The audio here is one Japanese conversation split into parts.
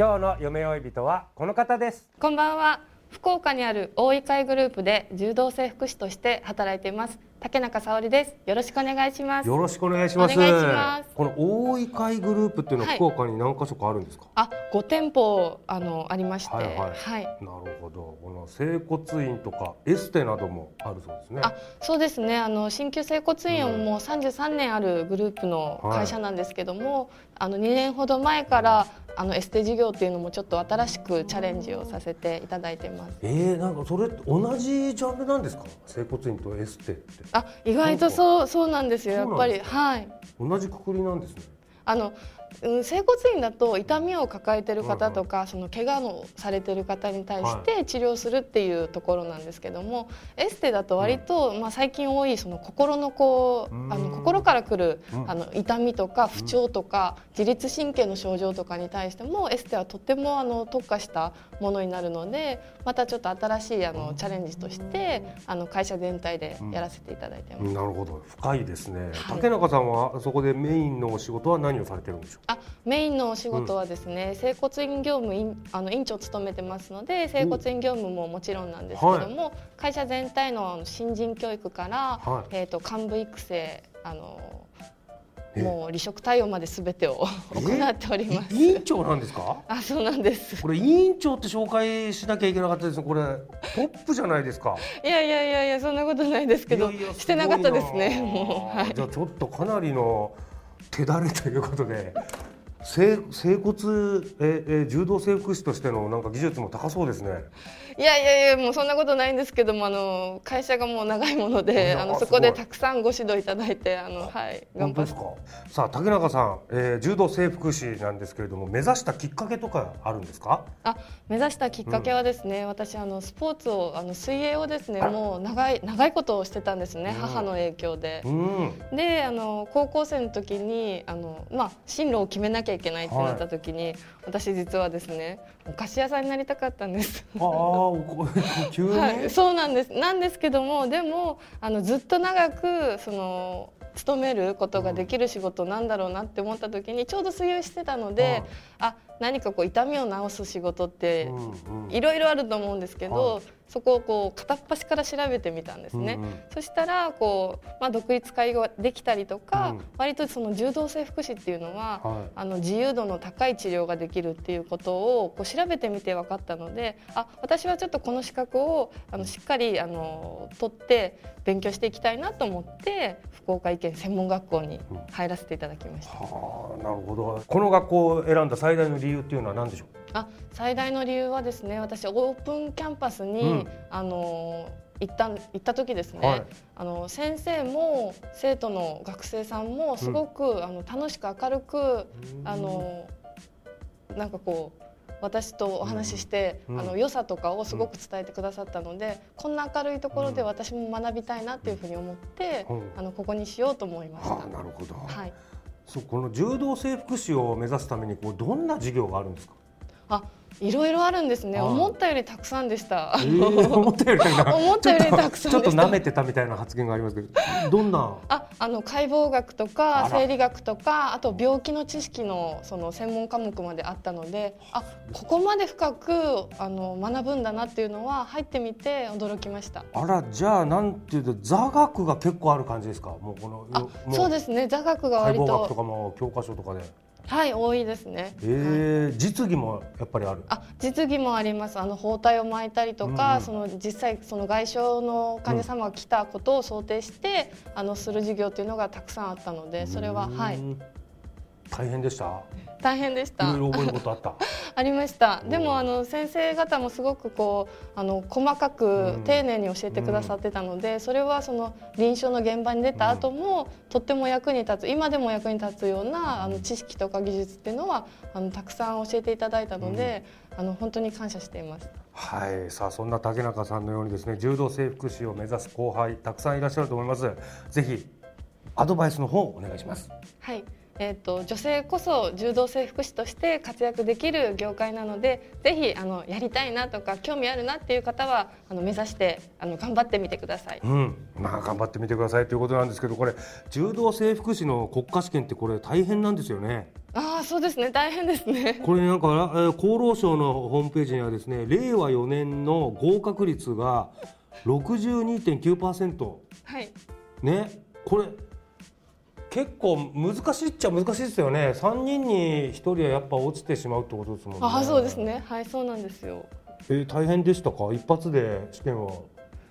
今日の夢追い人はこの方ですこんばんは。福岡にある大井会グループで柔道整復師として働いています。竹中沙織です。よろしくお願いします。よろしくお願いします。お願いしますこの大井会グループっていうのははい福岡に何箇所かあるんですか？あ、5店舗あのありまして、はいはいはい。なるほど。この整骨院とかエステなどもあるそうですね。あ、そうですね。あの新旧整骨院はもう33年あるグループの会社なんですけども、あの2年ほど前からあのエステ事業っていうのもちょっと新しくチャレンジをさせていただいてます。えー、なんかそれ同じジャンルなんですか？整骨院とエステってあ、意外とそうそうなんですよ。やっぱりはい。同じくくりなんですね。あのうん整骨院だと痛みを抱えてる方とか、その怪我をされてる方に対して治療するっていうところなんですけども、エステだと割と、まあ、最近多いその心のこううんあの心からくる、うんあの痛みとか不調とか、自律神経の症状とかに対してもエステはとってもあの特化したものになるのでまたちょっと新しいあのチャレンジとしてあの会社全体でやらせていただいてます。なるほど。深いですね。はい竹中さんはそこでメインのお仕事は何をされてるんでしょう？あメインのお仕事はですね、整骨院業務院あの院長を務めてますので整骨院業務ももちろんなんですけども、会社全体の新人教育から、はい。えー、と幹部育成あのえ。もう離職対応まで全てを 行っております。い委員長なんですか？あそうなんです。これ委員長って紹介しなきゃいけなかったですね。これ。トップじゃないですか。いやいやいやいやそんなことないですけどいやいやしてなかったですねもう。はい。じゃあちょっとかなりの手だれということで。整整骨ええ柔道整復師としてのなんか技術も高そうですね。いやいやいやもうそんなことないんですけどもあの会社がもう長いものであのそこでたくさんご指導いただいてあのはい頑張って本当ですか？さあ竹中さん、えー、柔道整復師なんですけれども目指したきっかけとかあるんですか？あ目指したきっかけはですね、私あのスポーツをあの水泳をですねもう長い長いことをしてたんですね、母の影響でう。ん。であの高校生の時にあの、まあ、進路を決めなきゃいけないってなった時に、私実はですねお菓子屋さんになりたかったんです。ああ急に？はい、そうなんですなんですけどもでもあのずっと長くその勤めることができる仕事なんだろうなって思った時にちょうど水泳してたので、あ何かこう痛みを治す仕事ってうんうんいろいろあると思うんですけど、はいそこをこう片っ端から調べてみたんですね。うんうんそしたらこう、まあ、独立会ができたりとか、うん割とその柔道整復師っていうのは、はいあの自由度の高い治療ができるっていうことをこう調べてみて分かったのであ私はちょっとこの資格をあのしっかりあの取って勉強していきたいなと思って福岡医研専門学校に入らせていただきました。はあなるほど。この学校を選んだ最大の理由っていうのは何でしょう？あ最大の理由はですね私オープンキャンパスに、うん。あの行った行った時ですね、はい。あの先生も生徒の学生さんもすごく、あの楽しく明るくあのなんかこう私とお話しして、うん。あの良さとかをすごく伝えてくださったので、こんな明るいところで私も学びたいなっていうふうに思って、うん。あのここにしようと思いました。はあなるほど。はいそうこの柔道整復師を目指すためにこうどんな授業があるんですか？あいろいろあるんですね、はい思ったよりたくさんでした。えー、思ったより 思ったよりたくさんちょっと舐めてたみたいな発言がありますけど、どんな？ああの解剖学とあから生理学とかあと病気の知識のその専門科目まであったのであここまで深くあの学ぶんだなっていうのは入ってみて驚きました。あらじゃあなんていうと座学が結構ある感じですか？もうこのそうですね座学が解割と剖学とかも教科書とかで。はい多いですね。えー、実技もやっぱりある？あ実技もあります。あの包帯を巻いたりとか、うんその実際その外傷の患者様が来たことを想定して、うん、あのする授業っていうのがたくさんあったのでそれははい。大変でした？大変でした。いろいろ覚えることあった。ありました。でもあの先生方もすごくこうあの細かく丁寧に教えてくださってたので、それはその臨床の現場に出た後も、とっても役に立つ今でも役に立つようなあの知識とか技術っていうのはあのたくさん教えていただいたので、あの本当に感謝しています。はい、さあそんな竹中さんのようにですね柔道整復師を目指す後輩たくさんいらっしゃると思います。ぜひアドバイスの方お願いします。はい。えーと、女性こそ柔道整復師として活躍できる業界なのでぜひあのやりたいなとか興味あるなっていう方はあの目指してあの頑張ってみてください、うん、まあ、頑張ってみてくださいということなんですけどこれ柔道整復師の国家試験ってこれ大変なんですよね。ああそうですね大変ですね。これなんか、えー、厚労省のホームページにはですね令和4年の合格率が62.9%。はい。ねこれ結構難しいっちゃ難しいですよね。3人に1人はやっぱ落ちてしまうってことですもんね。あそうですね。はいそうなんですよ。えー、大変でしたか？一発で試験は受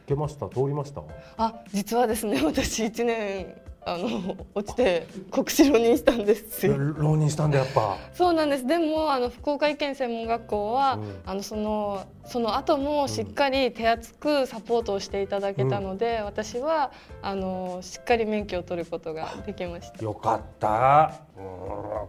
けました？通りました？あ実はですね 私1年あの落ちて国試浪人したんですよ。浪人したんだやっぱ。そうなんです。でもあの福岡医研専門学校は、うん、あのそのその後もしっかり手厚くサポートをしていただけたので、うん、私はあのしっかり免許を取ることができました。よかった。うん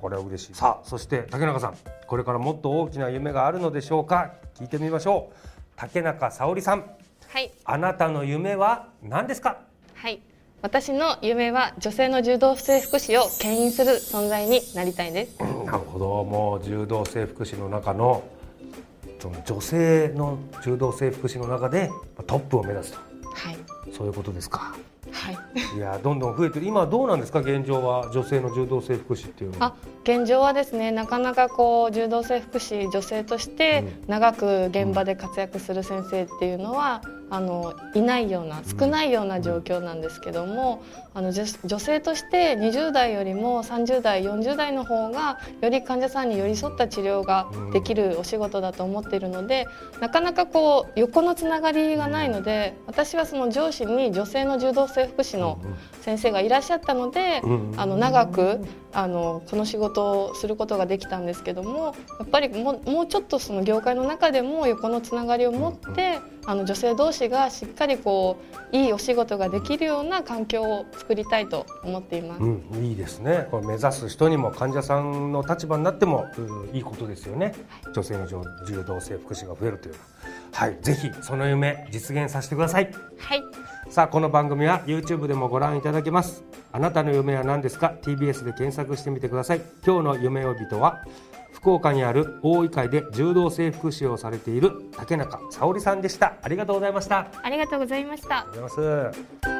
これは嬉しい。さあそして竹中さんこれからもっと大きな夢があるのでしょうか？聞いてみましょう。竹中沙織さん。はい。あなたの夢は何ですか？はい。私の夢は女性の柔道整復師を牽引する存在になりたいです。なるほど、もう柔道整復師の中の女性の柔道整復師の中でトップを目指すと。はい。そういうことですか。はい、いやどんどん増えてる今どうなんですか？現状は女性の柔道整復師っていうのはあ現状はですねなかなかこう柔道整復師女性として長く現場で活躍する先生っていうのは、うんいないような少ないような状況なんですけども、あの女性として20代よりも30代40代の方がより患者さんに寄り添った治療ができるお仕事だと思っているのでなかなかこう横のつながりがないので私はその上司に女性の柔道整復師の先生がいらっしゃったので、あの長くあのこの仕事をすることができたんですけどもやっぱりももうちょっとその業界の中でも横のつながりを持ってあの女性同士がしっかりこういいお仕事ができるような環境を作りたいと思っています、うん、いいですね。これ目指す人にも患者さんの立場になってもいいことですよね、はい、女性の柔道整復師が増えるというはいぜひその夢実現させてください。はい。さあこの番組は YouTube でもご覧いただけますあなたの夢は何ですか？TBS で検索してみてください。今日の夢呼人は福岡にある大井会で柔道整復師をされている竹中沙織さんでした。ありがとうございました。ありがとうございました。ありがとうございます